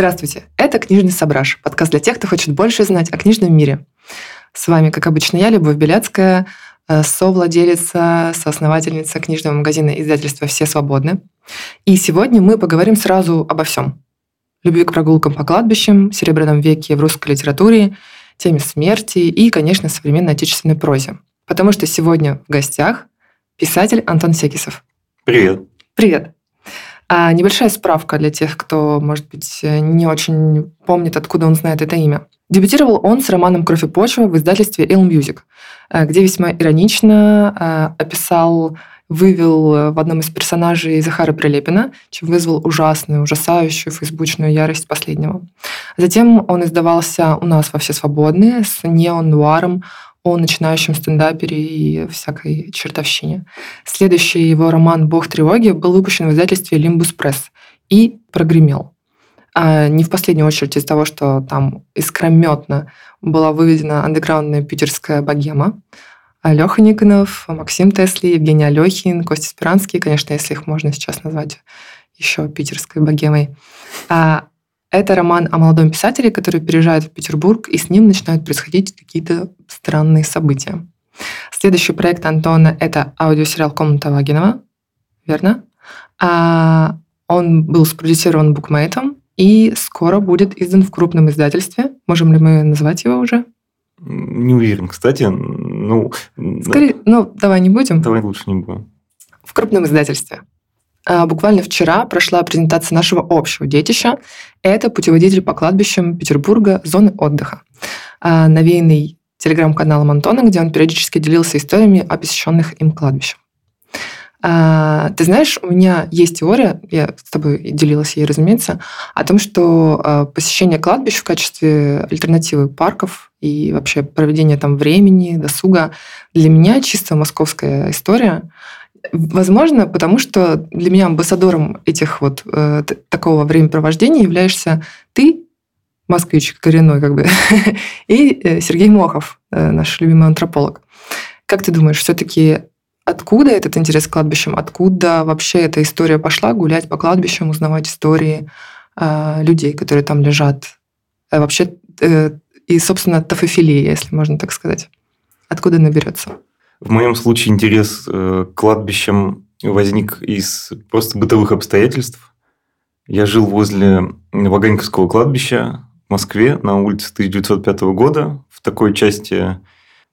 Здравствуйте, это «Книжный сображ», подкаст для тех, кто хочет больше знать о книжном мире. С вами, как обычно, я, Любовь Беляцкая, э, совладелица, соосновательница книжного магазина издательства «Все свободны». И сегодня мы поговорим сразу обо всем. Любви к прогулкам по кладбищам, серебряном веке в русской литературе, теме смерти и, конечно, современной отечественной прозе. Потому что сегодня в гостях писатель Антон Секисов. Привет. Привет. А небольшая справка для тех, кто, может быть, не очень помнит, откуда он знает это имя. Дебютировал он с романом «Кровь и почва» в издательстве «Эл Music, э, где весьма иронично э, описал, вывел в одном из персонажей Захара Прилепина, чем вызвал ужасную, ужасающую фейсбучную ярость последнего. Затем он издавался у нас во «Все свободные» с неон-нуаром о начинающем стендапере и всякой чертовщине. Следующий его роман «Бог тревоги» был выпущен в издательстве «Лимбус Пресс» и прогремел. А не в последнюю очередь из-за того, что там искрометно была выведена андеграундная питерская богема. Леха Никонов, Максим Тесли, Евгений Алехин, Костя Спиранский, конечно, если их можно сейчас назвать еще питерской богемой. А это роман о молодом писателе, который переезжает в Петербург, и с ним начинают происходить какие-то странные события. Следующий проект Антона – это аудиосериал «Комната Вагинова». Верно? А он был спродюсирован букмейтом и скоро будет издан в крупном издательстве. Можем ли мы назвать его уже? Не уверен, кстати. Ну, Скорее, ну, давай не будем. Давай лучше не будем. В крупном издательстве. А, буквально вчера прошла презентация нашего общего детища. Это путеводитель по кладбищам Петербурга «Зоны отдыха», а, навеянный телеграм-каналом Антона, где он периодически делился историями о посещенных им кладбищах. А, ты знаешь, у меня есть теория, я с тобой делилась ей, разумеется, о том, что посещение кладбищ в качестве альтернативы парков и вообще проведение там времени, досуга для меня чисто московская история. Возможно, потому что для меня амбассадором этих вот э, такого времяпровождения являешься ты, москвич коренной как бы, и э, Сергей Мохов, э, наш любимый антрополог. Как ты думаешь, все-таки откуда этот интерес к кладбищам? Откуда вообще эта история пошла гулять по кладбищам, узнавать истории э, людей, которые там лежат? Э, вообще, э, и, собственно, тафофилия, если можно так сказать. Откуда она берется? В моем случае интерес э, к кладбищам возник из просто бытовых обстоятельств. Я жил возле Ваганьковского кладбища в Москве на улице 1905 года, в такой части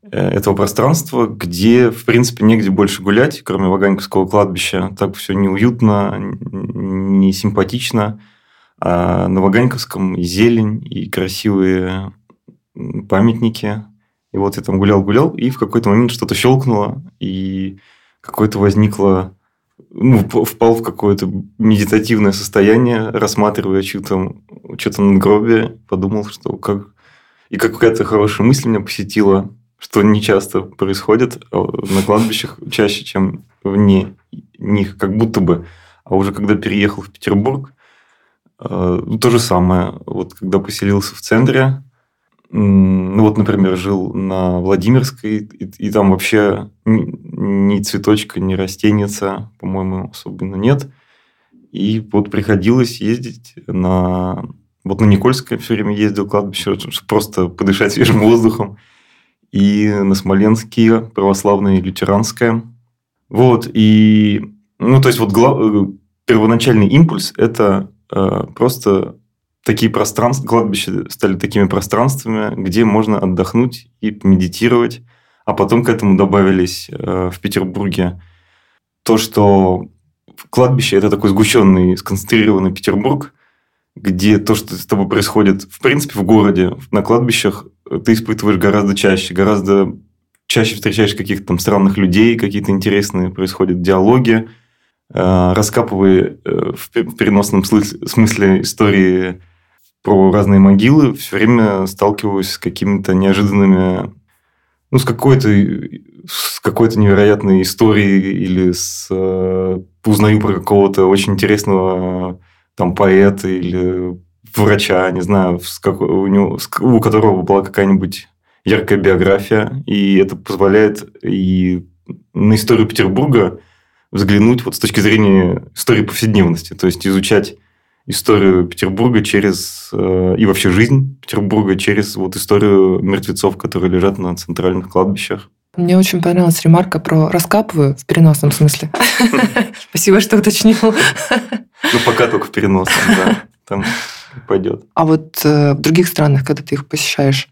э, этого пространства, где, в принципе, негде больше гулять, кроме Ваганьковского кладбища. Так все неуютно, не симпатично. А на Ваганьковском и зелень, и красивые памятники – и вот я там гулял-гулял, и в какой-то момент что-то щелкнуло, и какое-то возникло ну, впал в какое-то медитативное состояние, рассматривая что-то, что-то надгробие, подумал, что как... И какая-то хорошая мысль меня посетила, что не часто происходит а на кладбищах, чаще, чем вне них, как будто бы. А уже когда переехал в Петербург, э, то же самое. Вот когда поселился в центре, ну вот, например, жил на Владимирской, и, и там вообще ни цветочка, ни растеница, по-моему, особенно нет. И вот приходилось ездить на... Вот на Никольское все время ездил кладбище, чтобы просто подышать свежим воздухом. И на Смоленские, православное и лютеранское. Вот, и... Ну, то есть, вот глав... Э, первоначальный импульс – это э, просто такие пространства, кладбища стали такими пространствами, где можно отдохнуть и медитировать. А потом к этому добавились э, в Петербурге то, что кладбище – это такой сгущенный, сконцентрированный Петербург, где то, что с тобой происходит, в принципе, в городе, на кладбищах, ты испытываешь гораздо чаще, гораздо чаще встречаешь каких-то там странных людей, какие-то интересные происходят диалоги, э, раскапывая э, в переносном смысле истории про разные могилы, все время сталкиваюсь с какими-то неожиданными, ну, с какой-то с какой-то невероятной историей или с э, узнаю про какого-то очень интересного там поэта или врача, не знаю, с как, у, него, у которого была какая-нибудь яркая биография, и это позволяет и на историю Петербурга взглянуть вот с точки зрения истории повседневности, то есть изучать историю Петербурга через э, и вообще жизнь Петербурга через вот историю мертвецов, которые лежат на центральных кладбищах. Мне очень понравилась ремарка про раскапываю в переносном смысле. Спасибо, что уточнил. Ну, пока только в переносном, да. Там пойдет. А вот э, в других странах, когда ты их посещаешь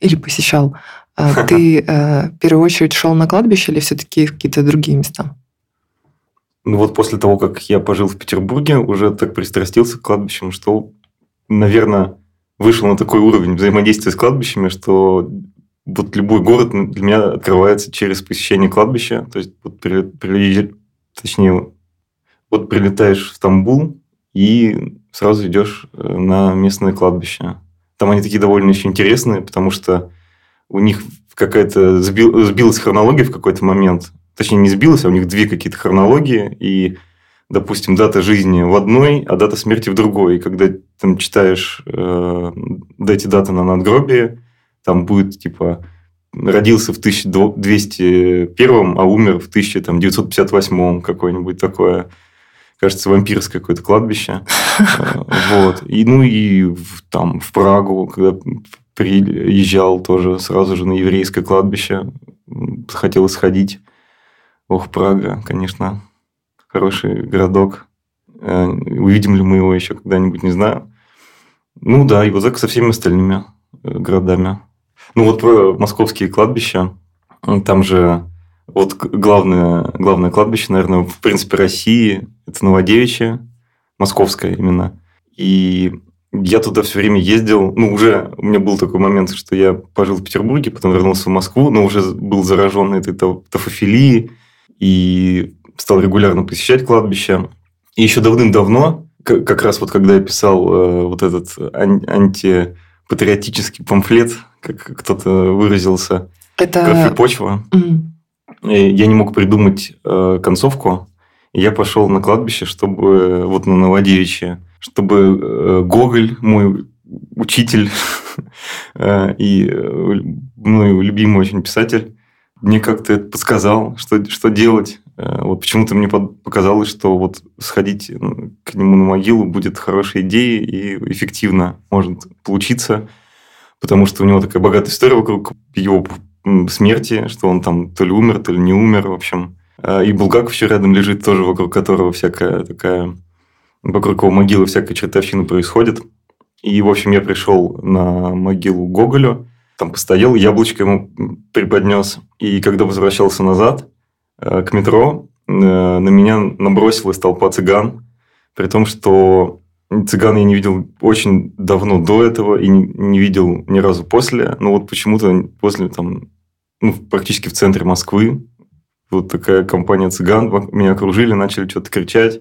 или посещал, э, ты э, в первую очередь шел на кладбище или все-таки какие-то другие места? Ну вот после того, как я пожил в Петербурге, уже так пристрастился к кладбищам, что, наверное, вышел на такой уровень взаимодействия с кладбищами, что вот любой город для меня открывается через посещение кладбища. То есть, вот при, при, точнее, вот прилетаешь в Стамбул и сразу идешь э, на местное кладбище. Там они такие довольно еще интересные, потому что у них какая-то сбил, сбилась хронология в какой-то момент точнее, не сбилось, а у них две какие-то хронологии, и, допустим, дата жизни в одной, а дата смерти в другой. И когда там читаешь э, эти даты на надгробии, там будет, типа, родился в 1201, а умер в 1958 какое-нибудь такое кажется, вампирское какое-то кладбище. Э, вот. И, ну, и там в Прагу, когда приезжал тоже сразу же на еврейское кладбище, хотел сходить. Ох, Прага, конечно, хороший городок. Э, увидим ли мы его еще когда-нибудь, не знаю. Ну да, и вот так со всеми остальными э, городами. Ну вот про московские кладбища. Там же вот главное, главное кладбище, наверное, в принципе, России, это Новодевичье, московское именно. И я туда все время ездил. Ну, уже у меня был такой момент, что я пожил в Петербурге, потом вернулся в Москву, но уже был заражен этой тофофилией и стал регулярно посещать кладбище. И еще давным-давно, как раз вот когда я писал э, вот этот антипатриотический памфлет, как кто-то выразился, это... «Кровь и почва», mm. я не мог придумать э, концовку, и я пошел на кладбище, чтобы вот на Новодевичье, чтобы э, Гоголь, мой учитель и мой любимый очень писатель, мне как-то это подсказал, что, что делать. Э, вот почему-то мне показалось, что вот сходить к нему на могилу будет хорошей идеей и эффективно может получиться, потому что у него такая богатая история вокруг его смерти, что он там то ли умер, то ли не умер, в общем. А, и Булгаков еще рядом лежит, тоже вокруг которого всякая такая... Вокруг его могилы всякая чертовщина происходит. И, в общем, я пришел на могилу Гоголю, там постоял, яблочко ему преподнес. И когда возвращался назад э, к метро, э, на меня набросилась толпа цыган, при том, что цыган я не видел очень давно до этого и не видел ни разу после. Но вот почему-то после там, ну, практически в центре Москвы вот такая компания цыган меня окружили, начали что-то кричать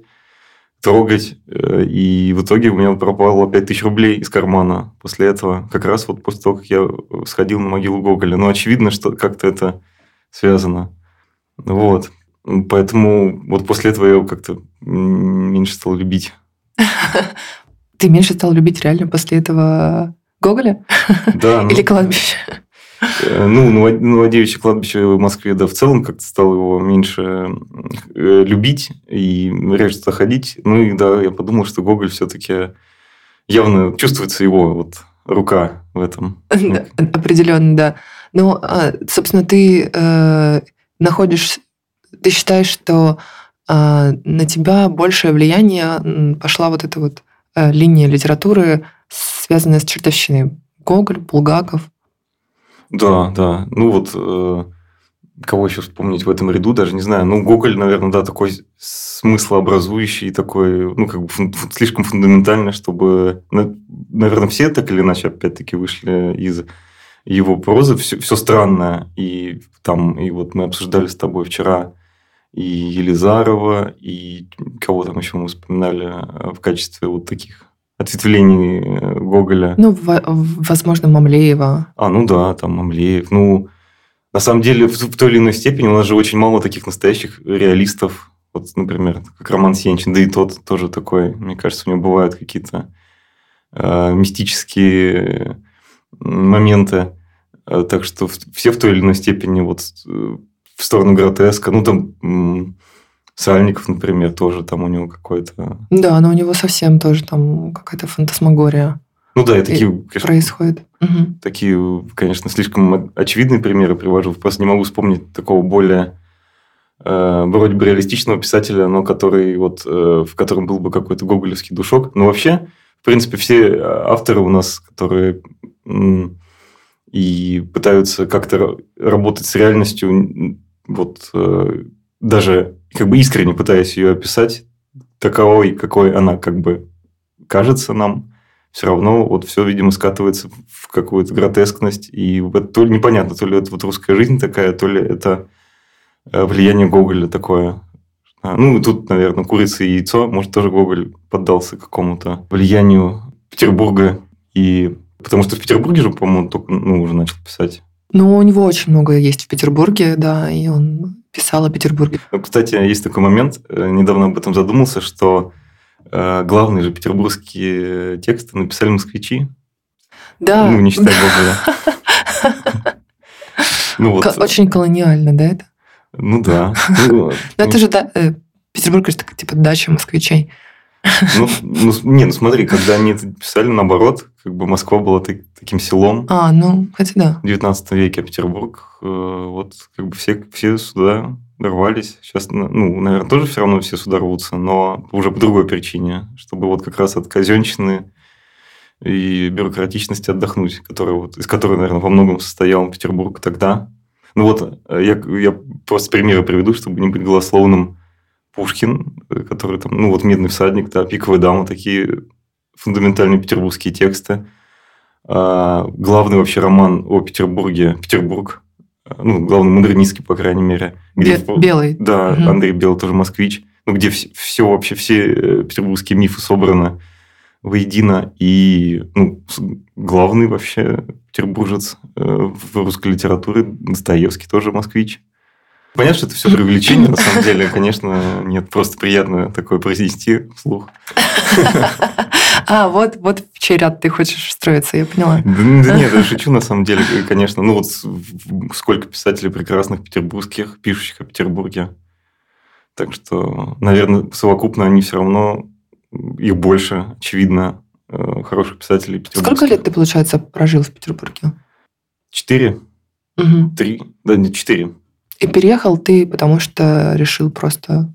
трогать. Э, и в итоге у меня пропало 5 тысяч рублей из кармана после этого. Как раз вот после того, как я сходил на могилу Гоголя. Но очевидно, что как-то это связано. Вот. Поэтому вот после этого я его как-то меньше стал любить. Ты меньше стал любить реально после этого Гоголя? Да. Или ну, кладбище? Э, ну, Новодевичье кладбище в Москве, да, в целом как-то стал его меньше э, любить и реже заходить. Ну, и да, я подумал, что Гоголь все-таки явно чувствуется его вот рука в этом. Определенно, да. Ну, а, собственно, ты э, находишь, ты считаешь, что э, на тебя большее влияние пошла вот эта вот э, линия литературы, связанная с чертовщиной. Гоголь, Булгаков. Да, да. Ну вот э, кого еще вспомнить в этом ряду, даже не знаю. Ну, Гоголь, наверное, да, такой смыслообразующий, такой, ну, как бы фун- слишком фундаментально, чтобы, наверное, все так или иначе, опять-таки, вышли из его прозы. Все, все странное. И там, и вот мы обсуждали с тобой вчера и Елизарова, и кого там еще мы вспоминали э, в качестве вот таких ответвлений э, Гоголя. Ну, возможно, Мамлеева. А, ну да, там Мамлеев. Ну, на самом деле, в, той или иной степени у нас же очень мало таких настоящих реалистов. Вот, например, как Роман Сенчин, да и тот тоже такой. Мне кажется, у него бывают какие-то э, мистические моменты. Э, так что все в той или иной степени вот э, в сторону гротеска. Ну, там Сальников, например, тоже там у него какой-то... Да, но у него совсем тоже там какая-то фантасмагория. Ну да, и такие, конечно, происходит. Угу. Такие, конечно, слишком очевидные примеры привожу. Просто не могу вспомнить такого более э, вроде бы реалистичного писателя, но который вот э, в котором был бы какой-то гоголевский душок. Но вообще, в принципе, все авторы у нас, которые и пытаются как-то работать с реальностью, вот э, даже как бы искренне пытаясь ее описать таковой, какой она как бы кажется нам, все равно вот все, видимо, скатывается в какую-то гротескность. И вот то ли непонятно, то ли это вот русская жизнь такая, то ли это э, влияние Гоголя такое. А, ну, тут, наверное, курица и яйцо. Может, тоже Гоголь поддался какому-то влиянию Петербурга. И потому что в Петербурге же, по-моему, только ну, уже начал писать. Ну, у него очень много есть в Петербурге, да, и он писал о Петербурге. Ну, кстати, есть такой момент, э, недавно об этом задумался, что Э, главные же петербургские тексты написали москвичи. Да. Ну, не считая Гоголя. Ну, вот. Очень колониально, да, это? Ну, да. Ну, это же, да, э, Петербург, это типа дача москвичей. Ну, ну, не, ну смотри, когда они это писали, наоборот, как бы Москва была так, таким селом. А, ну, хотя да. В 19 веке, а Петербург, э, вот как бы все, все сюда рвались. Сейчас, ну, наверное, тоже все равно все сюда рвутся, но уже по другой причине, чтобы вот как раз от казенщины и бюрократичности отдохнуть, которая вот, из которой, наверное, во многом состоял Петербург тогда. Ну вот, я, я просто примеры приведу, чтобы не быть голословным. Пушкин, который там, ну вот «Медный всадник», да, «Пиковая дама», такие фундаментальные петербургские тексты. А, главный вообще роман о Петербурге «Петербург», ну, главный модернистский, по крайней мере. Где, Бе- Белый. Да, угу. Андрей Белый тоже москвич. Ну, где все, все вообще, все э, петербургские мифы собраны воедино. И ну, главный вообще петербуржец э, в русской литературе, Достоевский тоже москвич. Понятно, что это все преувеличение, на самом деле, конечно, нет, просто приятно такое произнести вслух. А, вот, вот в чей ряд ты хочешь встроиться, я поняла. Да, да нет, я шучу на самом деле, конечно. Ну вот сколько писателей прекрасных петербургских, пишущих о Петербурге. Так что, наверное, совокупно они все равно, их больше, очевидно, э, хороших писателей Сколько лет ты, получается, прожил в Петербурге? Четыре. Угу. Три. Да, не четыре. И переехал ты, потому что решил просто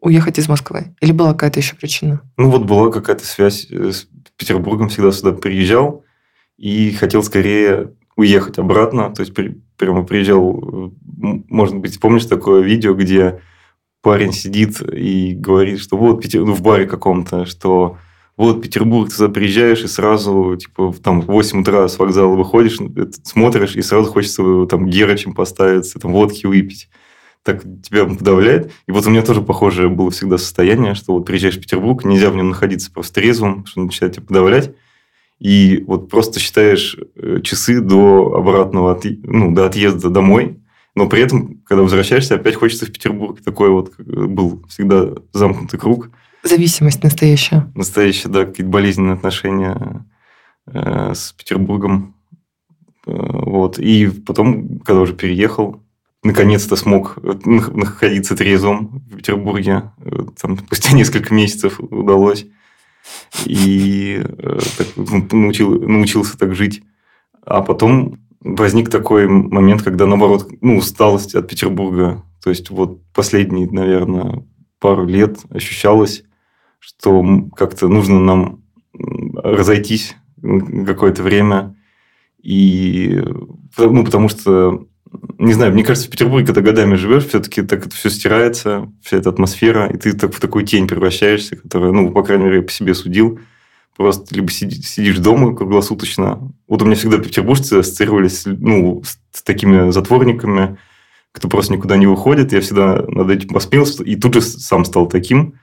уехать из Москвы? Или была какая-то еще причина? Ну, вот была какая-то связь э, с Петербургом, всегда сюда приезжал и хотел скорее уехать обратно. То есть, при, прямо приезжал, э, может быть, помнишь такое видео, где парень сидит и говорит, что вот Петер... ну, в баре каком-то, что вот Петербург, ты приезжаешь и сразу, типа, там, в 8 утра с вокзала выходишь, смотришь, и сразу хочется там герочем поставиться, там, водки выпить так тебя подавляет. И вот у меня тоже похожее было всегда состояние, что вот приезжаешь в Петербург, нельзя в нем находиться просто трезвым, что начинает тебя подавлять. И вот просто считаешь э, часы до обратного, от, ну, до отъезда домой, но при этом, когда возвращаешься, опять хочется в Петербург. Такой вот э, был всегда замкнутый круг. Зависимость настоящая. Настоящая, да, какие-то болезненные отношения э, с Петербургом. Э, вот. И потом, когда уже переехал, наконец-то смог э, находиться трезвым в Петербурге. Там, спустя несколько месяцев удалось. И так, ну, научил, научился так жить. А потом возник такой момент, когда, наоборот, ну, усталость от Петербурга. То есть, вот последние, наверное, пару лет ощущалось, что как-то нужно нам разойтись какое-то время. И, ну, потому что не знаю, мне кажется, в Петербурге, когда годами живешь, все-таки так это все стирается, вся эта атмосфера, и ты так в такую тень превращаешься, которая, ну, по крайней мере, я по себе судил. Просто либо сидишь, дома круглосуточно. Вот у меня всегда петербуржцы ассоциировались ну, с такими затворниками, кто просто никуда не выходит. Я всегда над этим посмеялся, и тут же сам стал таким.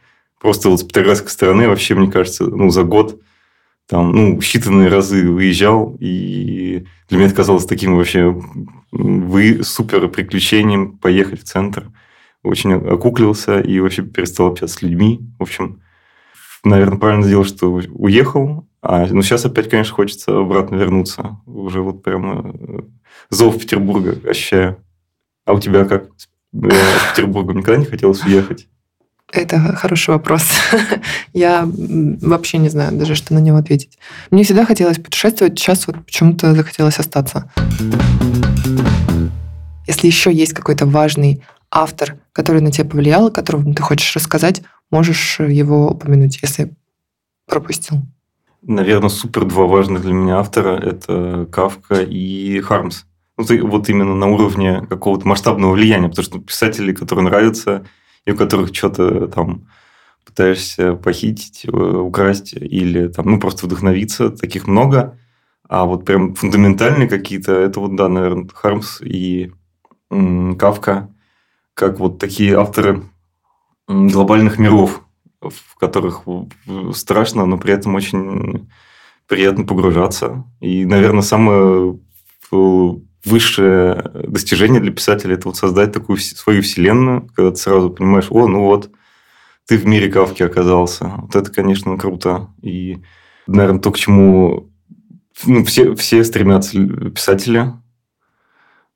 Просто вот с петроградской стороны вообще, мне кажется, ну, за год там, ну, считанные разы выезжал, и для меня это казалось таким вообще вы супер приключением поехать в центр. Очень окуклился и вообще перестал общаться с людьми. В общем, наверное, правильно сделал, что уехал. А, ну, сейчас опять, конечно, хочется обратно вернуться. Уже вот прямо э, зов Петербурга ощущаю. А у тебя как? В Петербургу никогда не хотелось уехать? Это хороший вопрос. Я вообще не знаю даже, что на него ответить. Мне всегда хотелось путешествовать, сейчас вот почему-то захотелось остаться. Если еще есть какой-то важный автор, который на тебя повлиял, о котором ты хочешь рассказать, можешь его упомянуть, если пропустил. Наверное, супер два важных для меня автора – это Кавка и Хармс. Ну, вот именно на уровне какого-то масштабного влияния, потому что писатели, которые нравятся, и у которых что-то там пытаешься похитить, э, украсть или там, ну, просто вдохновиться, таких много. А вот прям фундаментальные какие-то, это вот, да, наверное, Хармс и м, Кавка, как вот такие авторы глобальных миров, в которых страшно, но при этом очень приятно погружаться. И, наверное, самое высшее достижение для писателя – это вот создать такую свою вселенную, когда ты сразу понимаешь, о, ну вот, ты в мире Кавки оказался. Вот это, конечно, круто. И, наверное, то, к чему ну, все, все стремятся писатели.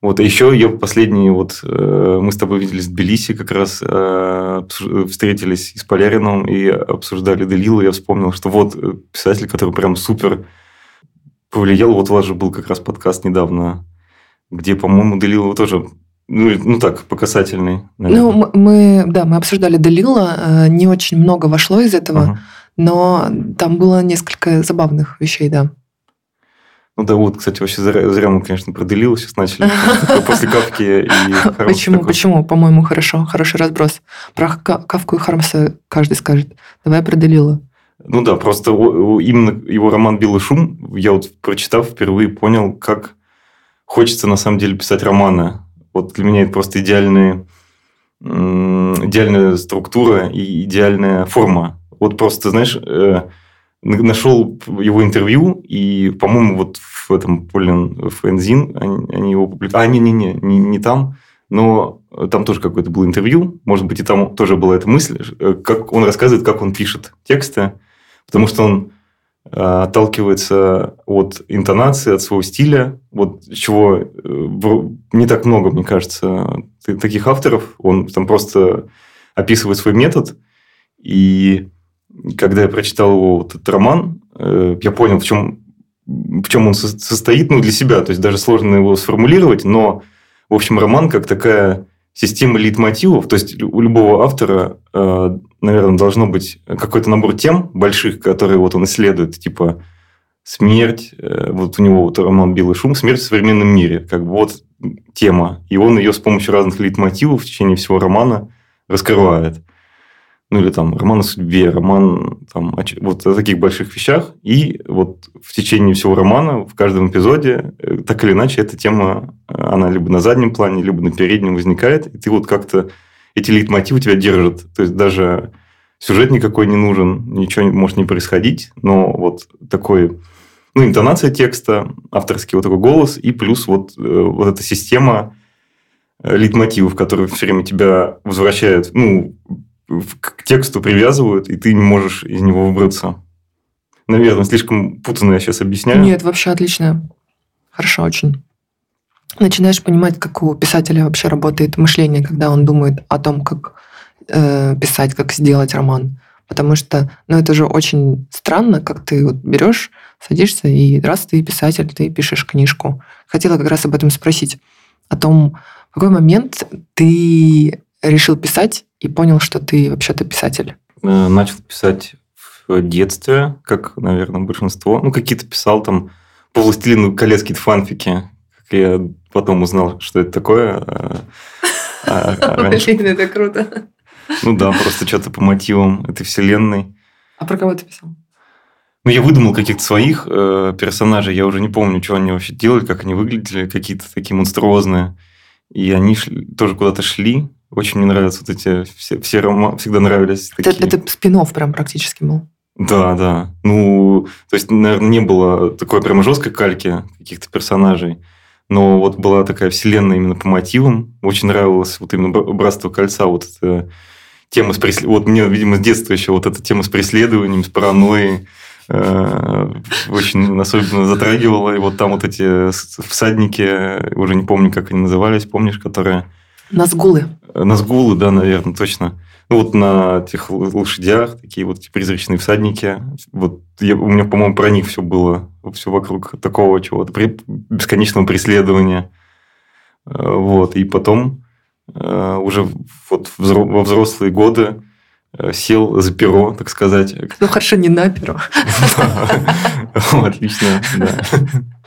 Вот, а еще я последний, вот э, мы с тобой виделись в Тбилиси, как раз э, встретились с Полярином и обсуждали Делилу. Я вспомнил, что вот э, писатель, который прям супер повлиял. Вот у вас же был как раз подкаст недавно где, по-моему, Делила тоже ну, ну так, по касательной. Наверное. Ну, мы, да, мы обсуждали Делила, э, не очень много вошло из этого, ага. но там было несколько забавных вещей, да. Ну да, вот, кстати, вообще зря, зря мы, конечно, про Делила сейчас начали. После Кавки и Почему? Почему? По-моему, хорошо. Хороший разброс. Про Кавку и Хармса каждый скажет. Давай про Делила. Ну да, просто именно его роман «Белый шум» я вот, прочитав, впервые понял, как хочется на самом деле писать романы. Вот для меня это просто идеальные, идеальная структура и идеальная форма. Вот просто, знаешь, э, нашел его интервью, и, по-моему, вот в этом Полин Френзин они, они его публиковали. А, не-не-не, не, не там, но там тоже какое-то было интервью, может быть, и там тоже была эта мысль, э, как он рассказывает, как он пишет тексты, потому что он отталкивается от интонации, от своего стиля, вот чего э, не так много, мне кажется, таких авторов. Он там просто описывает свой метод, и когда я прочитал его вот этот роман, э, я понял, в чем, в чем он состоит, ну, для себя. То есть, даже сложно его сформулировать, но, в общем, роман как такая система лейтмотивов. То есть, у любого автора наверное, должно быть какой-то набор тем больших, которые вот он исследует, типа смерть, э, вот у него вот роман «Белый шум», смерть в современном мире, как бы вот тема. И он ее с помощью разных лейтмотивов в течение всего романа раскрывает. Ну, или там роман о судьбе, роман там, вот о таких больших вещах. И вот в течение всего романа, в каждом эпизоде, э, так или иначе, эта тема, она либо на заднем плане, либо на переднем возникает. И ты вот как-то эти лейтмотивы тебя держат. То есть, даже сюжет никакой не нужен, ничего может не происходить, но вот такой, ну, интонация текста, авторский вот такой голос, и плюс вот, э, вот эта система э, лейтмотивов, которые все время тебя возвращают, ну, к тексту привязывают, и ты не можешь из него выбраться. Наверное, слишком путанно я сейчас объясняю. Нет, вообще отлично. Хорошо очень начинаешь понимать, как у писателя вообще работает мышление, когда он думает о том, как э, писать, как сделать роман. Потому что, ну, это же очень странно, как ты вот берешь, садишься, и раз ты писатель, ты пишешь книжку. Хотела как раз об этом спросить. О том, в какой момент ты решил писать и понял, что ты вообще-то писатель? Э, начал писать в детстве, как, наверное, большинство. Ну, какие-то писал там по «Властелину колец» какие-то фанфики. Я потом узнал, что это такое. А, а, а Блин, это круто. Ну да, просто что-то по мотивам этой вселенной. А про кого ты писал? Ну, я выдумал каких-то своих э, персонажей. Я уже не помню, что они вообще делали, как они выглядели, какие-то такие монструозные. И они шли, тоже куда-то шли. Очень мне нравятся вот эти... Все, все рома, всегда нравились такие. Это, это спин прям практически был. Да, да. Ну, то есть, наверное, не было такой прямо жесткой кальки каких-то персонажей. Но вот была такая вселенная именно по мотивам. Очень нравилось вот именно «Братство кольца», вот эта тема с преслед... Вот мне, видимо, с детства еще вот эта тема с преследованием, с паранойей, э, очень особенно затрагивало. И вот там вот эти всадники, уже не помню, как они назывались, помнишь, которые... Назгулы. Назгулы, да, наверное, точно. Ну, вот на этих лошадях такие вот призрачные всадники. Вот я, у меня, по-моему, про них все было. Все вокруг такого чего-то. Бесконечного преследования. Э, вот. И потом Э, уже вот во взрослые годы э, сел за перо, так сказать. Ну, хорошо, не на перо. Отлично, да.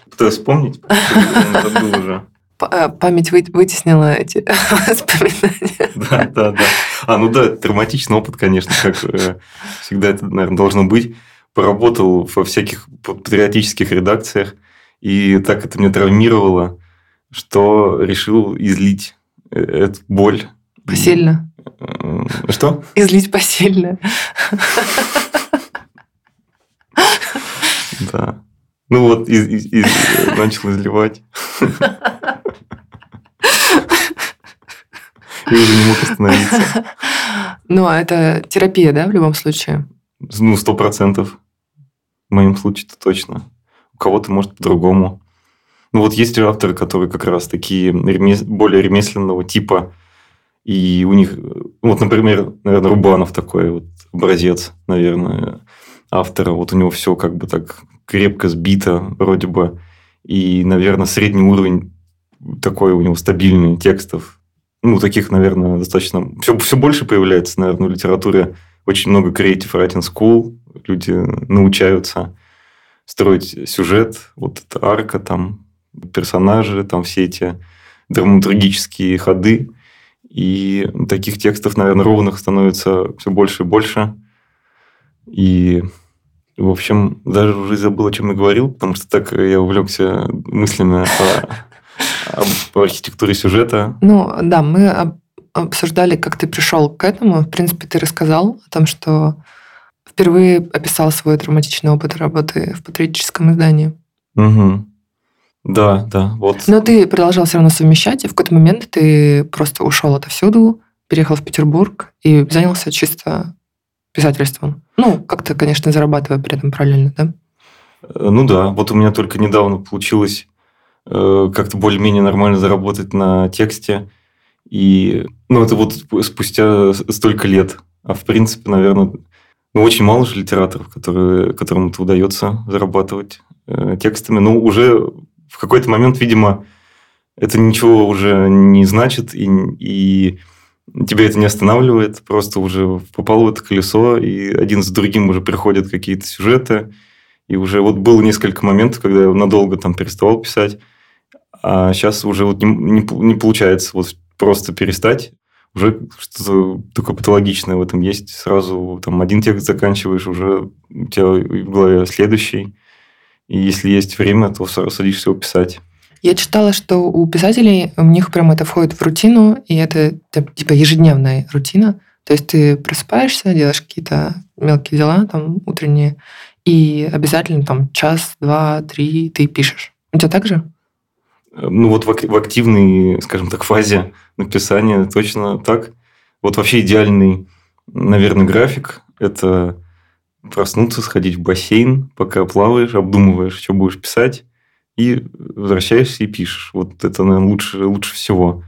Кто вспомнить? Забыл уже. Э, память вытеснила эти воспоминания. Да, да, да. А, ну да, травматичный опыт, конечно, как всегда это, наверное, должно быть. Поработал во всяких патриотических редакциях, и так это меня травмировало, что решил излить это боль. Посильно. Э, что? Излить посильно. Да. Ну вот, из, из, из, начал изливать. И уже не мог остановиться. Ну, а это терапия, да, в любом случае? Ну, сто процентов. В моем случае-то точно. У кого-то, может, по-другому. Ну вот есть авторы, которые как раз такие ремес... более ремесленного типа, и у них, вот, например, наверное, Рубанов такой вот образец, наверное, автора. Вот у него все как бы так крепко сбито вроде бы. И, наверное, средний уровень такой у него стабильный текстов. Ну, таких, наверное, достаточно... Все, все больше появляется, наверное, в литературе. Очень много creative writing school. Люди научаются строить сюжет. Вот эта арка там, персонажи, там все эти драматургические ходы. И таких текстов, наверное, ровных становится все больше и больше. И, в общем, даже уже забыл, о чем я говорил, потому что так я увлекся мыслями о, об архитектуре сюжета. Ну, да, мы обсуждали, как ты пришел к этому. В принципе, ты рассказал о том, что впервые описал свой драматичный опыт работы в патриотическом издании. Угу. Да, да, вот. Но ты продолжал все равно совмещать, и в какой-то момент ты просто ушел отовсюду, переехал в Петербург и занялся чисто писательством. Ну, как-то, конечно, зарабатывая при этом параллельно, да? Э, ну да, вот у меня только недавно получилось как-то более-менее нормально заработать на тексте. И, ну, это вот спустя столько лет. А в принципе, наверное, ну, очень мало же литераторов, которые, которым это удается зарабатывать э, текстами. Ну, уже в какой-то момент, видимо, это ничего уже не значит, и, и тебя это не останавливает, просто уже попало в это колесо, и один за другим уже приходят какие-то сюжеты, и уже вот было несколько моментов, когда я надолго там переставал писать, а сейчас уже вот не, не, не получается вот просто перестать, уже что-то такое патологичное в этом есть. Сразу там один текст заканчиваешь, уже у тебя в голове следующий. И если есть время, то садишься его писать. Я читала, что у писателей у них прям это входит в рутину, и это типа ежедневная рутина. То есть ты просыпаешься, делаешь какие-то мелкие дела, там, утренние, и обязательно там час, два, три ты пишешь. У тебя так же? Ну вот в активной, скажем так, фазе написания точно так. Вот вообще идеальный, наверное, график – это проснуться, сходить в бассейн, пока плаваешь, обдумываешь, что будешь писать, и возвращаешься и пишешь. Вот это, наверное, лучше, лучше всего.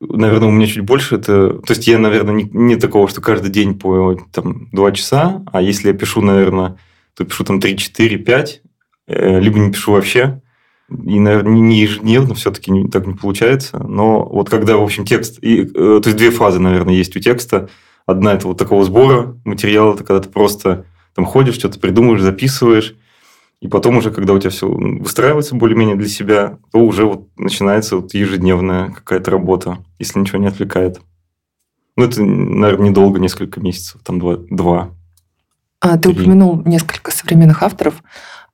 Наверное, у меня чуть больше это... То есть, я, наверное, не, не такого, что каждый день по там, 2 часа, а если я пишу, наверное, то пишу там 3, 4, 5, либо не пишу вообще. И, наверное, не ежедневно все-таки так не получается. Но вот когда, в общем, текст... И, э, то есть, две фазы, наверное, есть у текста. Одна – это вот такого сбора материала, это когда ты просто там ходишь, что-то придумываешь, записываешь, и потом уже, когда у тебя все выстраивается более-менее для себя, то уже вот начинается вот ежедневная какая-то работа, если ничего не отвлекает. Ну, это, наверное, недолго, несколько месяцев, там два. два а, ты упомянул несколько современных авторов.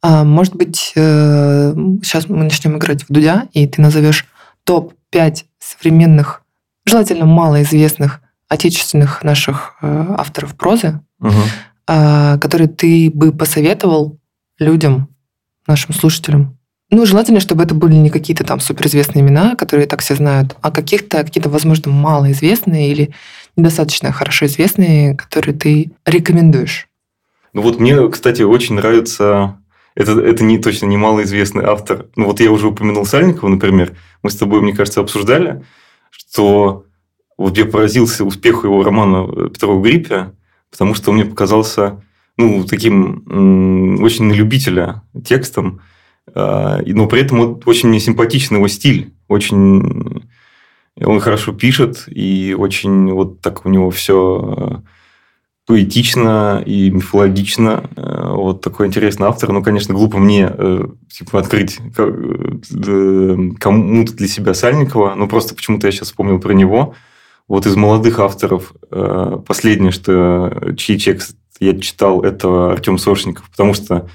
А, может быть, э, сейчас мы начнем играть в Дудя, и ты назовешь топ-5 современных, желательно малоизвестных отечественных наших э, авторов прозы, угу. Который ты бы посоветовал людям, нашим слушателям? Ну, желательно, чтобы это были не какие-то там суперизвестные имена, которые так все знают, а каких-то, какие-то, возможно, малоизвестные или недостаточно хорошо известные, которые ты рекомендуешь. Ну вот мне, кстати, очень нравится... Это, это не точно не малоизвестный автор. Ну вот я уже упомянул Сальникова, например. Мы с тобой, мне кажется, обсуждали, что вот я поразился успеху его романа Петрова Гриппе, потому что он мне показался ну, таким очень на любителя текстом, э, но при этом очень мне симпатичен его стиль. Очень он хорошо пишет, и очень вот так у него все поэтично и мифологично. Э, вот такой интересный автор. Ну, конечно, глупо мне э, типа, открыть э, кому-то для себя Сальникова, но просто почему-то я сейчас вспомнил про него. Вот из молодых авторов последнее, что чьи текст я читал, это Артем Сошников, потому что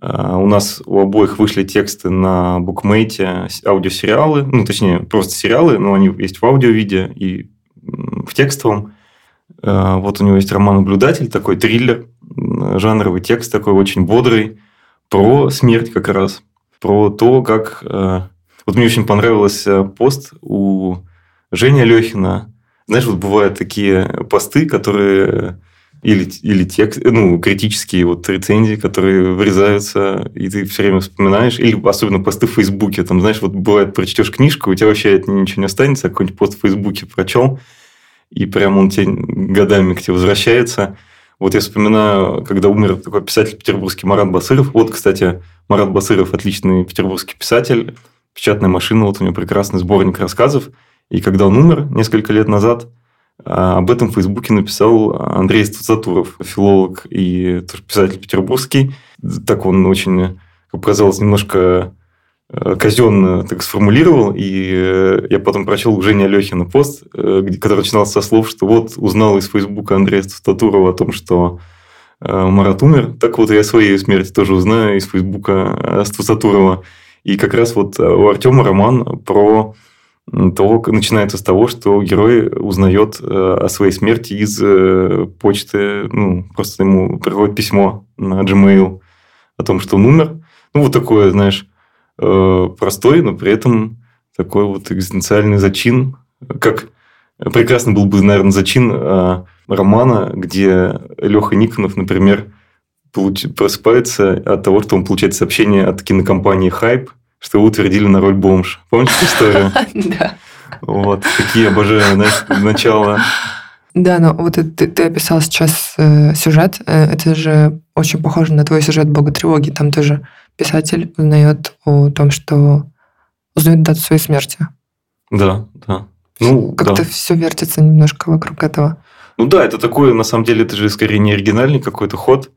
у нас у обоих вышли тексты на букмейте, аудиосериалы, ну, точнее, просто сериалы, но они есть в аудиовиде и в текстовом. Э, вот у него есть роман «Наблюдатель», такой триллер, жанровый текст такой очень бодрый, про смерть как раз, про то, как... Э, вот мне очень понравился пост у Жени Лехина. Знаешь, вот бывают такие посты, которые или, или текст, ну, критические вот рецензии, которые вырезаются, и ты все время вспоминаешь, или особенно посты в Фейсбуке, там, знаешь, вот бывает, прочтешь книжку, у тебя вообще от ничего не останется, а какой-нибудь пост в Фейсбуке прочел, и прям он тебе годами к тебе возвращается. Вот я вспоминаю, когда умер такой писатель петербургский Марат Басыров. Вот, кстати, Марат Басыров отличный петербургский писатель. Печатная машина, вот у него прекрасный сборник рассказов. И когда он умер несколько лет назад, а, об этом в Фейсбуке написал Андрей Стацатуров, филолог и писатель петербургский. Так он очень, как показалось, немножко казенно так сформулировал, и э, я потом прочел у Жени Алехина пост, э, который начинался со слов, что вот узнал из Фейсбука Андрея Статурова о том, что Марат умер, так вот я о своей смерти тоже узнаю из Фейсбука Статурова. И как раз вот у Артема роман про то, начинается с того, что герой узнает о своей смерти из почты, ну, просто ему приходит письмо на Gmail о том, что он умер. Ну, вот такое, знаешь, Э, простой, но при этом такой вот экзистенциальный зачин, как прекрасно был бы, наверное, зачин э, романа, где Леха Никонов, например, получ... просыпается от того, что он получает сообщение от кинокомпании «Хайп», что его утвердили на роль бомж. Помнишь эту историю? Да. Вот, такие обожаю, знаешь, начало. Да, но вот ты, ты описал сейчас э, сюжет. Э, это же очень похоже на твой сюжет «Бога тревоги». Там тоже писатель узнает о том, что узнает дату своей смерти. Да, да. Ну, Как-то да. все вертится немножко вокруг этого. Ну да, это такое, на самом деле, это же скорее не оригинальный какой-то ход.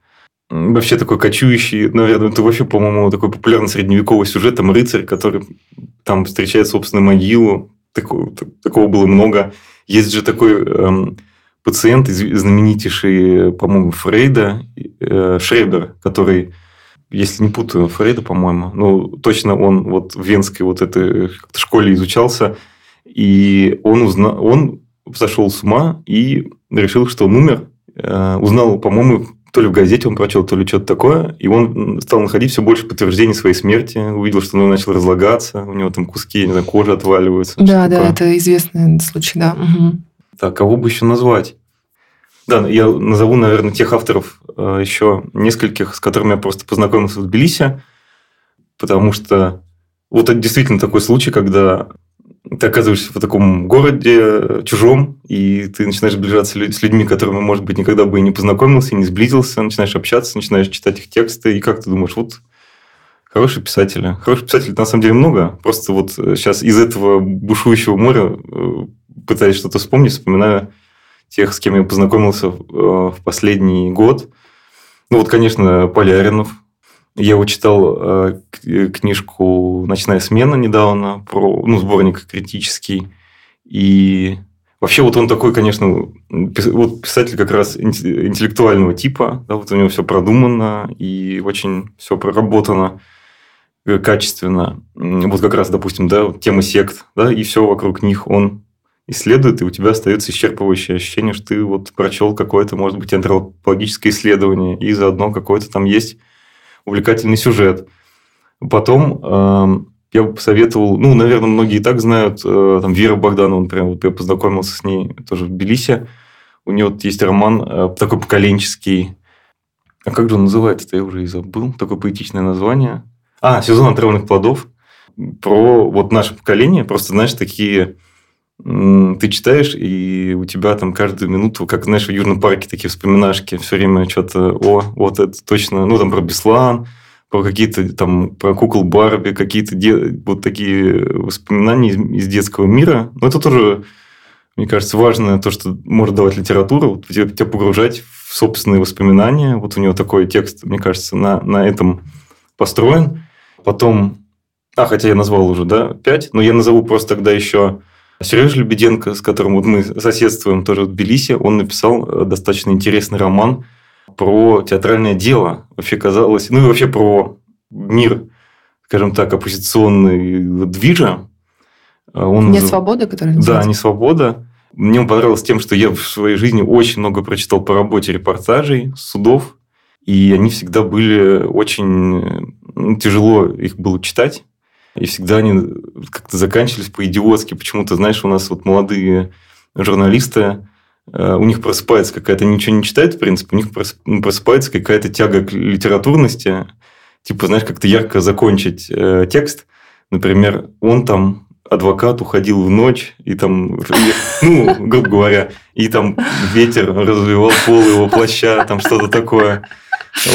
Вообще такой кочующий, наверное, это вообще, по-моему, такой популярный средневековый сюжет, там рыцарь, который там встречает собственную могилу, такого, такого было много. Есть же такой эм, пациент, знаменитейший, по-моему, Фрейда, э, Шребер, который если не путаю, Фрейда, по-моему. Ну, точно он вот в Венской вот этой школе изучался. И он, узна... он сошел с ума и решил, что он умер. Э, узнал, по-моему, то ли в газете он прочел, то ли что-то такое. И он стал находить все больше подтверждений своей смерти. Увидел, что он начал разлагаться. У него там куски, не знаю, кожи отваливаются. Да, да, такое. это известный случай, да. Угу. Так, кого бы еще назвать? Да, я назову, наверное, тех авторов э, еще нескольких, с которыми я просто познакомился в Тбилиси, потому что вот это действительно такой случай, когда ты оказываешься в таком городе чужом, и ты начинаешь сближаться с людьми, которыми, может быть, никогда бы и не познакомился, и не сблизился, начинаешь общаться, начинаешь читать их тексты, и как ты думаешь, вот хорошие писатели. Хороших писателей на самом деле много. Просто вот сейчас из этого бушующего моря э, пытаясь что-то вспомнить, вспоминаю тех, с кем я познакомился в э, последний год. Ну, вот, конечно, Поляринов. Я его читал э, книжку «Ночная смена» недавно, про, ну, сборник критический. И вообще вот он такой, конечно, вот писатель как раз интеллектуального типа. Да, вот у него все продумано и очень все проработано э, качественно. Вот как раз, допустим, да, тема сект, да, и все вокруг них он исследует, и у тебя остается исчерпывающее ощущение, что ты вот прочел какое-то, может быть, антропологическое исследование, и заодно какой-то там есть увлекательный сюжет. Потом э, я бы посоветовал, ну, наверное, многие и так знают, э, там, Вера Богданова, например, вот я познакомился с ней тоже в Тбилиси. У нее вот есть роман э, такой поколенческий А как же он называется-то? Я уже и забыл. Такое поэтичное название. А, «Сезон отравленных плодов». Про вот наше поколение. Просто, знаешь, такие ты читаешь, и у тебя там каждую минуту, как, знаешь, в Южном парке такие вспоминашки, все время что-то, о, вот это точно, ну, там про Беслан, про какие-то там, про кукол Барби, какие-то де... вот такие воспоминания из, из детского мира. Но это тоже, мне кажется, важно, то, что может давать литература, вот, тебя, тебя погружать в собственные воспоминания. Вот у него такой текст, мне кажется, на, на этом построен. Потом, а, хотя я назвал уже, да, пять, но я назову просто тогда еще Сережа Лебеденко, с которым вот мы соседствуем тоже в Тбилиси, он написал э, достаточно интересный роман про театральное дело. Вообще казалось, ну и вообще про мир, скажем так, оппозиционный движа. Э, он... Не свобода, которая называется? Да, не свобода. Мне он понравился тем, что я в своей жизни очень много прочитал по работе репортажей, судов, и они всегда были очень ну, тяжело их было читать. И всегда они как-то заканчивались по-идиотски. Почему-то, знаешь, у нас вот молодые журналисты, э, у них просыпается какая-то, ничего не читают, в принципе, у них ну, просыпается какая-то тяга к литературности, типа, знаешь, как-то ярко закончить э, текст. Например, он там, адвокат, уходил в ночь, и там, ну, грубо говоря, и там ветер развивал пол его плаща, там что-то такое.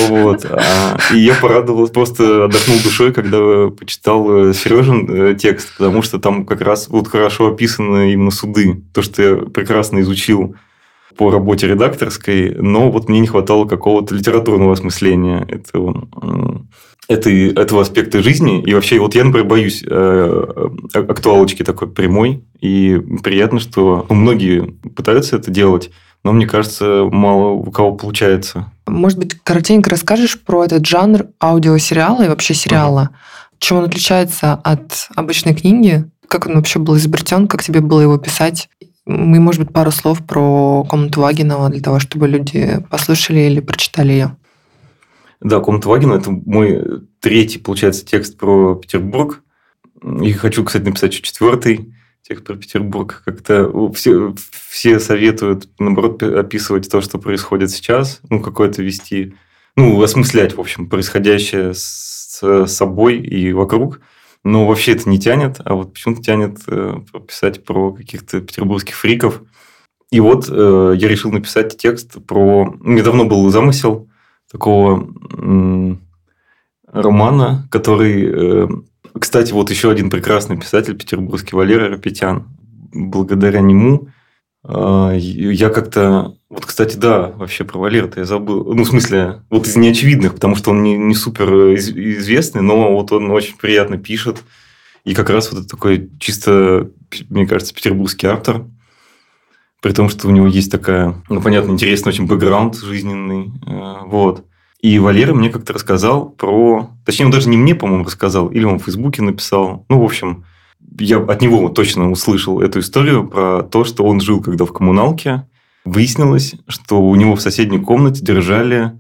Вот. А, и я порадовался, просто отдохнул душой, когда почитал э, Сережин э, текст, потому что там как раз вот хорошо описаны именно суды. То, что я прекрасно изучил по работе редакторской, но вот мне не хватало какого-то литературного осмысления этого, этой, этого аспекта жизни. И вообще, вот я, например, боюсь э, актуалочки такой прямой. И приятно, что многие пытаются это делать но мне кажется, мало у кого получается. Может быть, коротенько расскажешь про этот жанр аудиосериала и вообще сериала? Uh-huh. Чем он отличается от обычной книги? Как он вообще был изобретен? Как тебе было его писать? Мы, может быть, пару слов про комнату Вагинова для того, чтобы люди послушали или прочитали ее. Да, комната Вагина – это мой третий, получается, текст про Петербург. И хочу, кстати, написать еще четвертый текст про Петербург. Как-то все, все советуют, наоборот, описывать то, что происходит сейчас, ну, какое-то вести, ну, осмыслять, в общем, происходящее с собой и вокруг. Но вообще это не тянет, а вот почему-то тянет э, писать про каких-то петербургских фриков. И вот э, я решил написать текст про... Меня давно был замысел такого романа, который э, кстати, вот еще один прекрасный писатель петербургский, Валера Рапетян. Благодаря нему а, я как-то... Вот, кстати, да, вообще про Валера-то я забыл. Ну, в смысле, вот из неочевидных, потому что он не, не супер известный, но вот он очень приятно пишет. И как раз вот такой чисто, мне кажется, петербургский автор. При том, что у него есть такая, ну, понятно, интересный очень бэкграунд жизненный. А, вот. И Валера мне как-то рассказал про... Точнее, он даже не мне, по-моему, рассказал, или он в Фейсбуке написал. Ну, в общем, я от него точно услышал эту историю про то, что он жил когда в коммуналке. Выяснилось, что у него в соседней комнате держали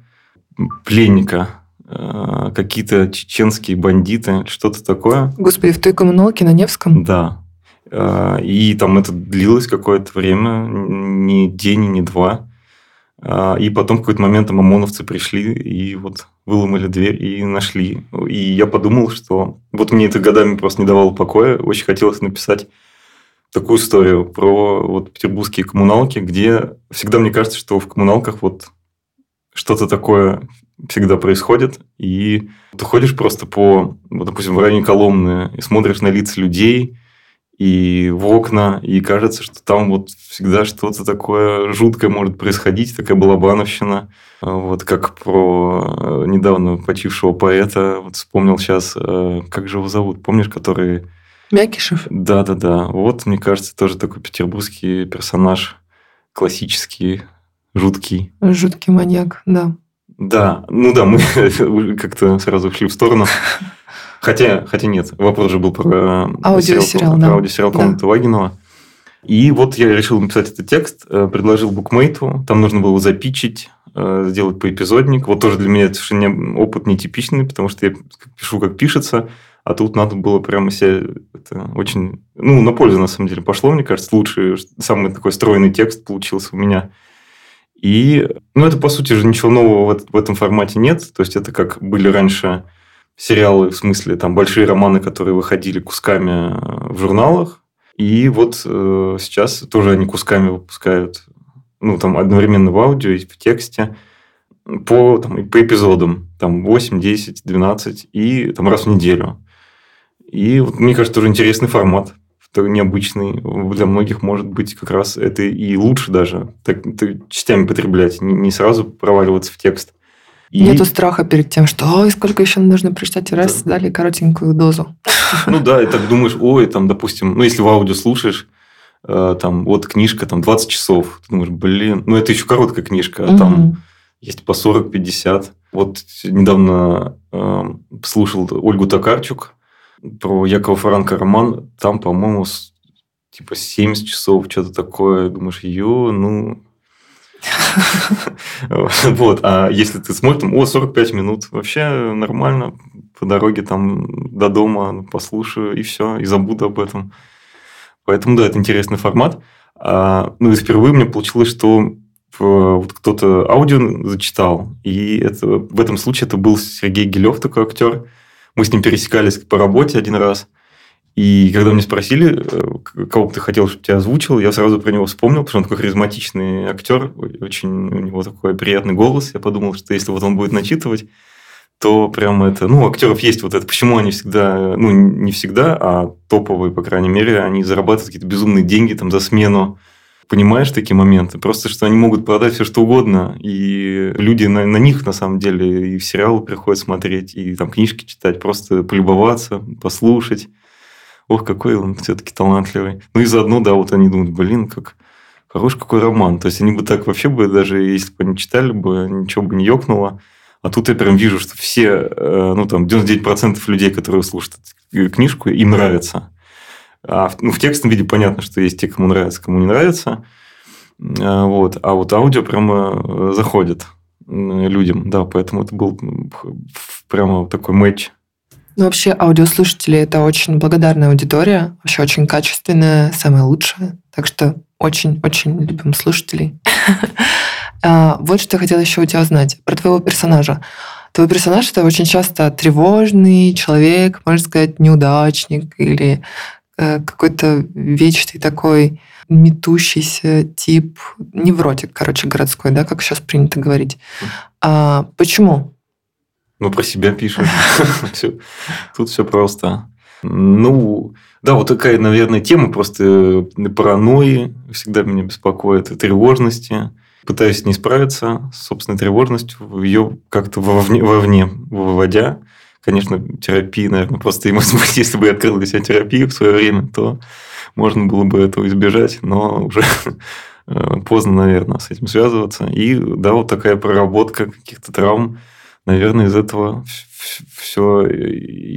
пленника, э, какие-то чеченские бандиты, что-то такое. Господи, в той коммуналке на Невском? Да. Э, и там это длилось какое-то время, не день, не два. А, и потом в какой-то момент там ОМОНовцы пришли и вот выломали дверь и нашли. И я подумал, что вот мне это годами просто не давало покоя. Очень хотелось написать такую историю про вот петербургские коммуналки, где всегда мне кажется, что в коммуналках вот что-то такое всегда происходит, и ты ходишь просто по, вот, допустим, в районе Коломны и смотришь на лица людей, и в окна, и кажется, что там вот всегда что-то такое жуткое может происходить, такая балабановщина. Вот как про э, недавно почившего поэта, вот вспомнил сейчас, э, как же его зовут, помнишь, который... Мякишев? Да-да-да. Вот, мне кажется, тоже такой петербургский персонаж, классический, жуткий. Жуткий маньяк, да. Да, ну да, мы как-то сразу шли в сторону. Хотя, хотя нет, вопрос же был про э, аудиосериал, да. про аудиосериал комната да. Вагинова. И вот я решил написать этот текст, э, предложил букмейту, там нужно было запичить, э, сделать поэпизодник. Вот тоже для меня это совершенно опыт нетипичный, потому что я пишу, как пишется, а тут надо было прямо себе это очень... Ну, на пользу, на самом деле, пошло, мне кажется. Лучший, самый такой стройный текст получился у меня. И, ну, это, по сути же, ничего нового в этом формате нет. То есть, это как были раньше сериалы, в смысле, там, большие романы, которые выходили кусками в журналах. И вот э, сейчас тоже они кусками выпускают, ну, там, одновременно в аудио и в тексте по, там, по эпизодам. Там 8, 10, 12 и там раз в неделю. И вот, мне кажется, тоже интересный формат необычный. Для многих, может быть, как раз это и лучше даже. Так, частями потреблять, не, не сразу проваливаться в текст. И... Нету страха перед тем, что ой, сколько еще нужно прочитать, и раз да. дали коротенькую дозу. Ну да, и так думаешь, ой, там, допустим, ну если в аудио слушаешь, э, там, вот книжка, там, 20 часов. Ты думаешь, блин, ну это еще короткая книжка, а там есть по 40-50. Вот недавно э, слушал Ольгу Токарчук, про Якова Франка роман, там, по-моему, типа 70 часов, что-то такое. Думаешь, ё, ну... Вот. А если ты смотришь, о, 45 минут, вообще нормально. По дороге там до дома послушаю, и все, и забуду об этом. Поэтому, да, это интересный формат. А, ну, и впервые мне получилось, что вот кто-то аудио зачитал, и это, в этом случае это был Сергей Гилев, такой актер, мы с ним пересекались по работе один раз. И когда мне спросили, э, кого бы ты хотел, чтобы тебя озвучил, я сразу про него вспомнил, потому что он такой харизматичный актер, очень у него такой приятный голос. Я подумал, что если вот он будет начитывать, то прям это... Ну, актеров есть вот это. Почему они всегда... Ну, не всегда, а топовые, по крайней мере, они зарабатывают какие-то безумные деньги там за смену понимаешь такие моменты. Просто, что они могут продать все, что угодно, и люди на, на них, на самом деле, и в сериалы приходят смотреть, и там книжки читать, просто полюбоваться, послушать. Ох, какой он все-таки талантливый. Ну и заодно, да, вот они думают, блин, как хороший какой роман. То есть, они бы так вообще бы, даже если бы они читали бы, ничего бы не ёкнуло. А тут я прям вижу, что все, э, ну там 99% людей, которые слушают книжку, им нравится. А в, ну, в текстовом виде понятно, что есть те, кому нравится, кому не нравится. А, вот. А вот аудио прямо э, заходит людям, да, поэтому это был прямо такой матч. Ну, вообще, аудиослушатели – это очень благодарная аудитория, вообще очень качественная, самая лучшая. Так что очень-очень любим слушателей. А, вот что я хотела еще у тебя узнать про твоего персонажа. Твой персонаж – это очень часто тревожный человек, можно сказать, неудачник или Э, какой-то вечный такой метущийся тип, невротик, короче, городской, да, как сейчас принято говорить. А почему? Ну, про себя пишешь. Тут все просто. Ну, да, вот такая, наверное, тема просто паранойи всегда меня беспокоит, тревожности. Пытаюсь не справиться с собственной тревожностью, ее как-то вовне, вовне выводя. Конечно, терапия, наверное, просто и, может быть, если бы я открыл для себя терапию в свое время, то можно было бы этого избежать, но уже э, поздно, наверное, с этим связываться. И да, вот такая проработка каких-то травм, наверное, из этого все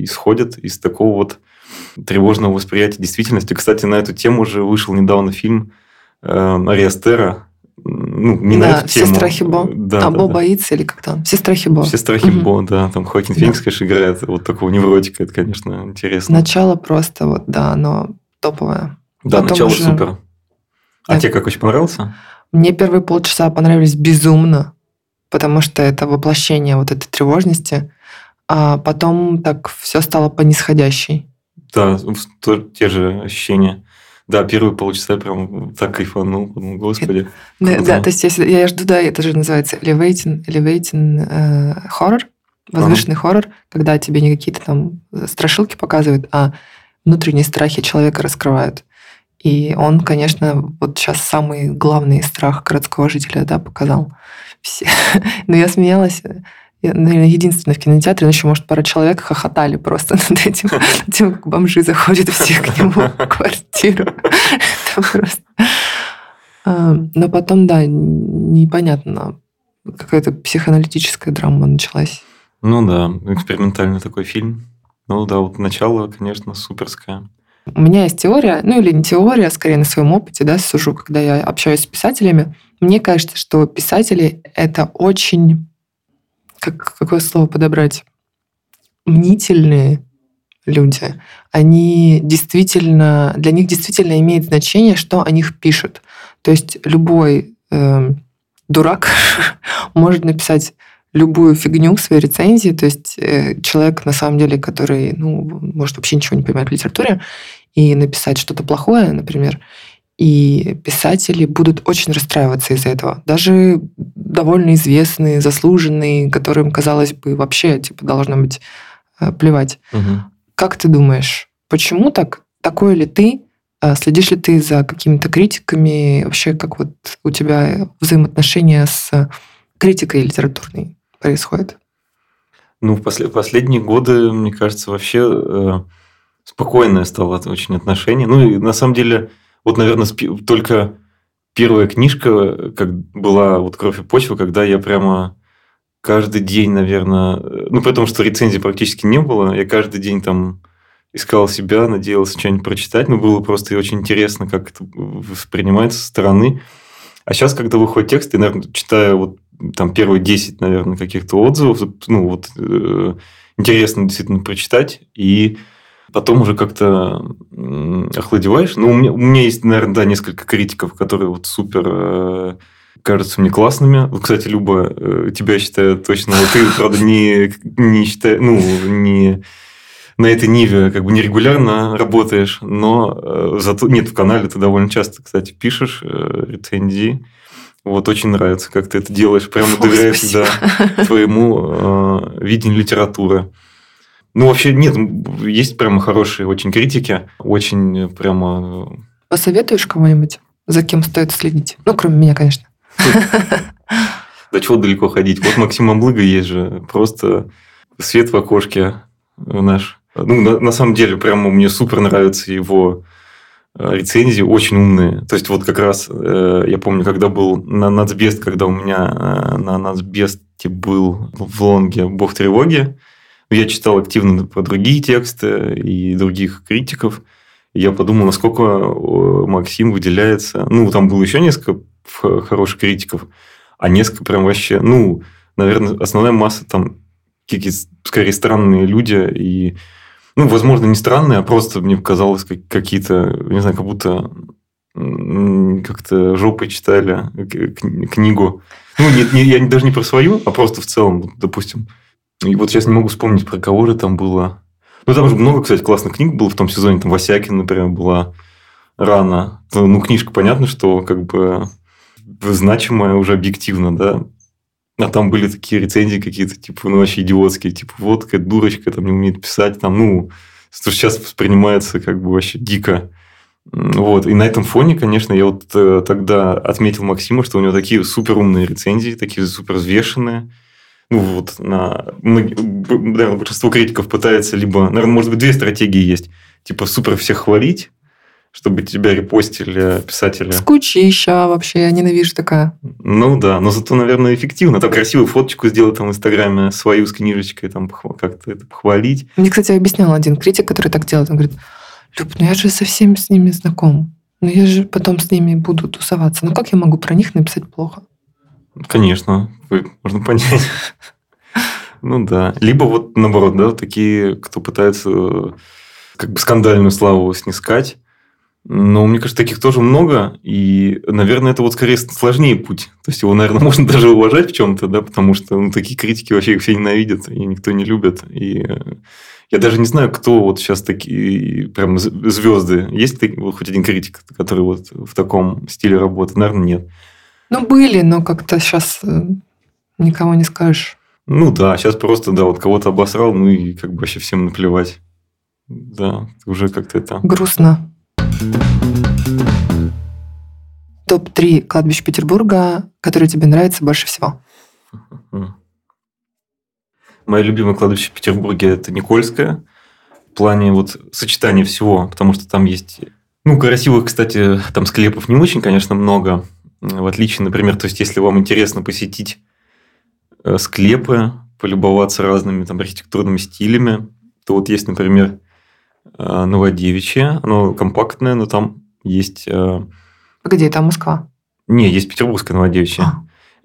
исходит, из такого вот тревожного восприятия действительности. Кстати, на эту тему уже вышел недавно фильм э, Ариастера ну, не да, на эту тему. страхи Бо. Да, а да, Бо да. боится или как там? Все страхи Бо. Все страхи угу. Да. Там Хоакин Феникс, конечно, играет вот такого невротика. Это, конечно, интересно. Начало просто вот, да, оно топовое. Да, Потом начало уже... супер. А да. тебе как очень понравился? Мне первые полчаса понравились безумно, потому что это воплощение вот этой тревожности. А потом так все стало по нисходящей. Да, те же ощущения. Да, первые полчаса прям так кайфанул, подумал, господи. Да, да, то есть если, я жду, да, это же называется elevating, elevating э, horror, возвышенный ага. хоррор, когда тебе не какие-то там страшилки показывают, а внутренние страхи человека раскрывают. И он, конечно, вот сейчас самый главный страх городского жителя, да, показал. Все. Но я смеялась, наверное, единственный в кинотеатре, но еще, может, пара человек хохотали просто над этим, над тем, как бомжи заходят все к нему в квартиру. Это просто... А, но потом, да, непонятно, какая-то психоаналитическая драма началась. Ну да, экспериментальный такой фильм. Ну да, вот начало, конечно, суперское. У меня есть теория, ну или не теория, а скорее на своем опыте, да, сужу, когда я общаюсь с писателями. Мне кажется, что писатели — это очень как, какое слово подобрать, мнительные люди, они действительно, для них действительно имеет значение, что о них пишут. То есть любой э, дурак может написать любую фигню в своей рецензии. То есть э, человек, на самом деле, который, ну, может, вообще ничего не понимает в литературе, и написать что-то плохое, например, и писатели будут очень расстраиваться из-за этого. Даже довольно известные, заслуженные, которым, казалось бы, вообще типа должно быть э, плевать. Угу. Как ты думаешь, почему так? Такой ли ты? А Следишь ли ты за какими-то критиками? Вообще, как вот у тебя взаимоотношения с критикой литературной происходят? Ну, в после- последние годы, мне кажется, вообще э, спокойное стало очень отношение. Ну, и на самом деле, вот, наверное, спи- только первая книжка, как была вот «Кровь и почва», когда я прямо каждый день, наверное... э, Ну, потому что рецензий практически не было. Я каждый день там искал себя, надеялся что-нибудь прочитать. Но было просто очень интересно, как это воспринимается со стороны. А сейчас, когда выходит текст, я, наверное, читаю вот там первые 10, наверное, каких-то отзывов, ну, вот э, интересно действительно прочитать, и потом уже как-то охладеваешь. Ну, у меня, у меня есть, наверное, да, несколько критиков, которые вот супер э, кажутся мне классными. Вот, кстати, Люба, э, тебя считаю точно, ты, правда, не, не считаю, ну, не на этой ниве как бы нерегулярно работаешь, но э, зато нет в канале ты довольно часто, кстати, пишешь э, рецензии. Вот очень нравится, как ты это делаешь. Прямо доверяю спасибо. всегда твоему э, видению литературы. Ну, вообще, нет, есть прямо хорошие очень критики, очень прямо... э, Посоветуешь кого-нибудь, за кем стоит следить? Ну, кроме меня, конечно. До чего далеко ходить? Вот Максим Амлыга есть же, просто свет в окошке наш. Ну, на, на самом деле, прямо мне супер нравятся его рецензии, очень умные. То есть, вот как раз э, я помню, когда был на Нацбест, когда у меня э, на Нацбесте был в Лонге «Бог тревоги», я читал активно про другие тексты и других критиков. Я подумал, насколько э, Максим выделяется. Ну, там было еще несколько хороших критиков, а несколько прям вообще, ну, наверное, основная масса там какие-то скорее странные люди и ну, возможно, не странные, а просто мне показалось как, какие-то, не знаю, как будто как-то жопой читали к- книгу. Ну, нет, не, я не- даже не про свою, а просто в целом, допустим. И вот сейчас не могу вспомнить, про кого же там было. Ну, там же много, кстати, классных книг было в том сезоне. Там Васякин, например, была рано. Ну, книжка, понятно, что как бы значимая уже объективно, да. А там были такие рецензии какие-то, типа, ну, вообще идиотские. Типа, вот какая дурочка, там не умеет писать. Там, ну, что сейчас воспринимается как бы вообще дико. Вот. И на этом фоне, конечно, я вот э, тогда отметил Максима, что у него такие супер умные рецензии, такие супер взвешенные. Ну, вот на... Наверное, большинство критиков пытается либо... Наверное, может быть, две стратегии есть. Типа, супер всех хвалить, чтобы тебя репостили писатели. Скучища вообще, я ненавижу такая. Ну да, но зато, наверное, эффективно. Там красивую фоточку сделать там в Инстаграме свою с книжечкой, там как-то это похвалить. Мне, кстати, объяснял один критик, который так делает. Он говорит, Люб, ну я же со всеми с ними знаком. Ну я же потом с ними буду тусоваться. Ну как я могу про них написать плохо? Конечно, можно понять. Ну да. Либо вот наоборот, да, такие, кто пытается э, как бы скандальную славу снискать. Но мне кажется, таких тоже много. И, наверное, это вот скорее сложнее путь. То есть его, наверное, можно даже уважать в чем-то, да, потому что ну, такие критики вообще их все ненавидят, и никто не любит. И э, я даже не знаю, кто вот сейчас такие прям звезды. Есть вот хоть один критик, который вот в таком стиле работы? Наверное, нет. Ну были, но как-то сейчас никого не скажешь. Ну да, сейчас просто, да, вот кого-то обосрал, ну и как бы вообще всем наплевать. Да, уже как-то это... Грустно. Топ-3 кладбищ Петербурга, которые тебе нравятся больше всего. Мое любимое кладбище в Петербурге – это Никольское. В плане вот сочетания всего, потому что там есть... Ну, красивых, кстати, там склепов не очень, конечно, много. В отличие, например, то есть, если вам интересно посетить э, склепы, полюбоваться разными там архитектурными стилями, то вот есть, например, Новодевичье. Оно компактное, но там есть... э, Где это Москва? Не, есть Петербургское Новодевичье. А,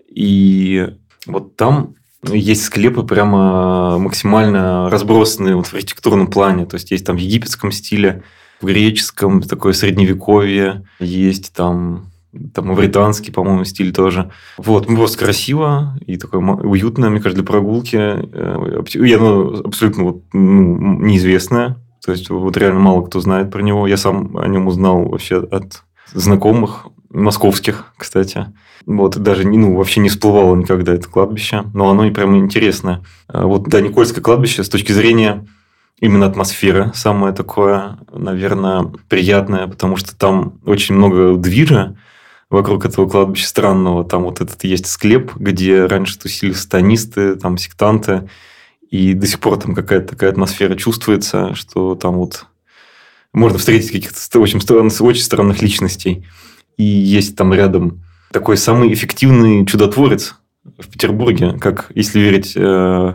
И вот там есть склепы прямо максимально разбросанные вот в архитектурном плане. То есть, есть там в египетском стиле, в греческом, такое средневековье. Есть там там мавританский, по-моему, стиль тоже. Вот, ну, просто красиво и такое уютное, мне кажется, для прогулки. Э, я, ну, абсолютно вот, ну, неизвестное. То есть, вот реально мало кто знает про него. Я сам о нем узнал вообще от знакомых, московских, кстати. Вот, даже ну, вообще не всплывало никогда это кладбище, но оно и прямо интересное. А вот, да, Никольское кладбище с точки зрения именно атмосферы самое такое, наверное, приятное, потому что там очень много движа вокруг этого кладбища странного. Там вот этот есть склеп, где раньше тусили станисты, там сектанты, и до сих пор там какая-то такая атмосфера чувствуется, что там вот можно встретить каких-то очень странных, очень странных личностей. И есть там рядом такой самый эффективный чудотворец в Петербурге, как если верить э,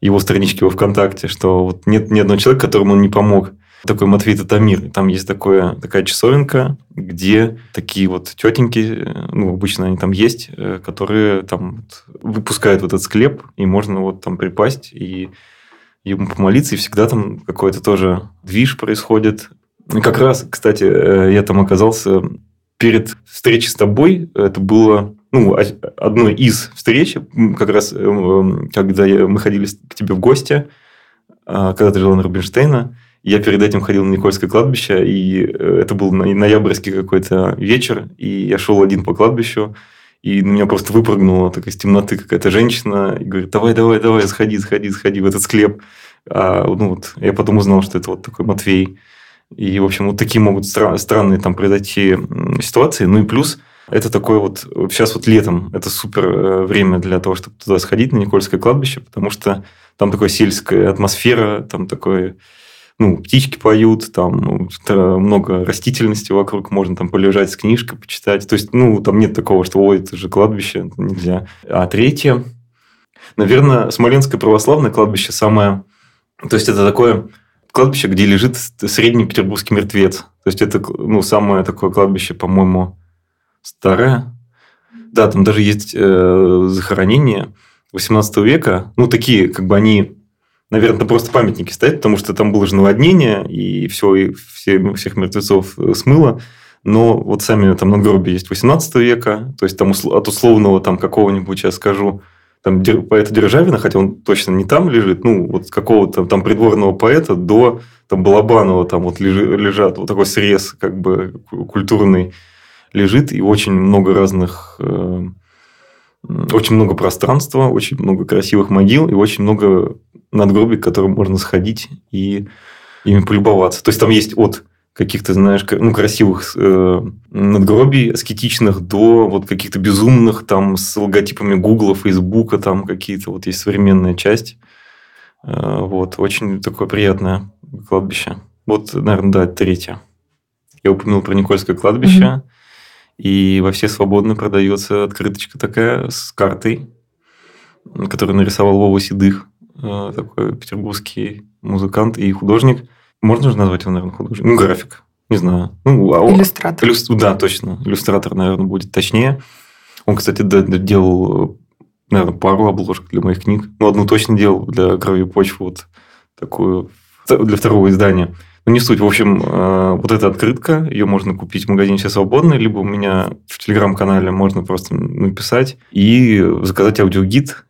его страничке во ВКонтакте, что вот нет ни одного человека, которому он не помог. Такой Матвей Татамир. Там есть такое, такая часовенка, где такие вот тетеньки, э, ну, обычно они там есть, э, которые там вот выпускают в этот склеп, и можно вот там припасть и ему помолиться, и всегда там какой-то тоже движ происходит. И как раз, кстати, э, я там оказался перед встречей с тобой. Это было ну, одной из встреч, как раз когда мы ходили к тебе в гости, а, когда ты жила на Рубинштейна. Я перед этим ходил на Никольское кладбище, и э, это был ноябрьский какой-то вечер, и я шел один по кладбищу, и на меня просто выпрыгнула такая из темноты какая-то женщина, и говорит, давай, давай, давай, сходи, сходи, сходи в этот склеп. А, ну, вот, я потом узнал, что это вот такой Матвей. И, в общем, вот такие могут стра- странные там произойти ситуации. Ну и плюс это такое вот... Сейчас вот летом это супер э, время для того, чтобы туда сходить, на Никольское кладбище, потому что там такая сельская атмосфера, там такое ну, птички поют, там много растительности вокруг, можно там полежать с книжкой, почитать. То есть, ну, там нет такого, что, ой, это же кладбище, нельзя. А третье, наверное, Смоленское православное кладбище самое... То есть, это такое кладбище, где лежит средний петербургский мертвец. То есть, это ну, самое такое кладбище, по-моему, старое. Да, там даже есть э, захоронения 18 века. Ну, такие, как бы они наверное, просто памятники стоят, потому что там было же наводнение, и все, и все, всех мертвецов э, смыло. Но вот сами там надгробия есть 18 века, то есть там от условного там какого-нибудь, я скажу, там поэта Державина, хотя он точно не там лежит, ну, вот какого-то там придворного поэта до там Балабанова там вот лежат, вот такой срез как бы культурный лежит, и очень много разных э, очень много пространства, очень много красивых могил и очень много надгробий, к которым можно сходить и ими полюбоваться. То есть там есть от каких-то, знаешь, ну, красивых э, надгробий, аскетичных, до вот каких-то безумных, там, с логотипами Гугла, Фейсбука, там какие-то, вот есть современная часть. Э, вот, очень такое приятное кладбище. Вот, наверное, да, третье. Я упомянул про Никольское кладбище. Mm-hmm. И во все свободно продается открыточка такая с картой, которую нарисовал Вова Седых, э, такой петербургский музыкант и художник. Можно же назвать его, наверное, художник? Ну, график. Не знаю. Ну, а иллюстратор. Иллюс... Да, точно. Иллюстратор, наверное, будет точнее. Он, кстати, делал, наверное, пару обложек для моих книг. Ну, одну точно делал для крови почвы, вот такую для второго издания. Ну, не суть. В общем, э, вот эта открытка, ее можно купить в магазине «Все свободно», либо у меня в Телеграм-канале можно просто написать и заказать аудиогид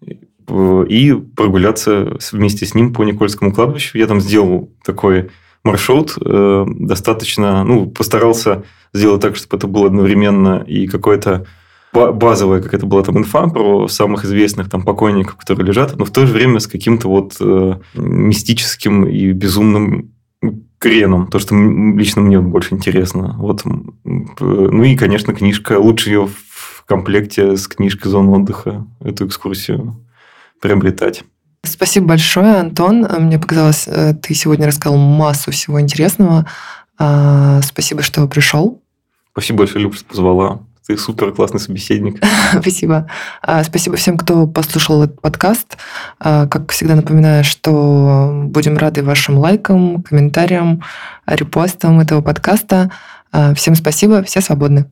э, и прогуляться вместе с ним по Никольскому кладбищу. Я там сделал такой маршрут э, достаточно, ну, постарался сделать так, чтобы это было одновременно и какое-то базовая какая-то была там инфа про самых известных там покойников, которые лежат, но в то же время с каким-то вот мистическим и безумным креном, то, что лично мне больше интересно. Вот. Ну и, конечно, книжка. Лучше ее в комплекте с книжкой «Зон отдыха» эту экскурсию приобретать. Спасибо большое, Антон. Мне показалось, э, ты сегодня рассказал массу всего интересного. А, спасибо, что пришел. Спасибо большое, Люб, что позвала. Ты супер классный собеседник. Спасибо. А, спасибо всем, кто послушал этот подкаст. А, как всегда напоминаю, что будем рады вашим лайкам, комментариям, репостам этого подкаста. А, всем спасибо, все свободны.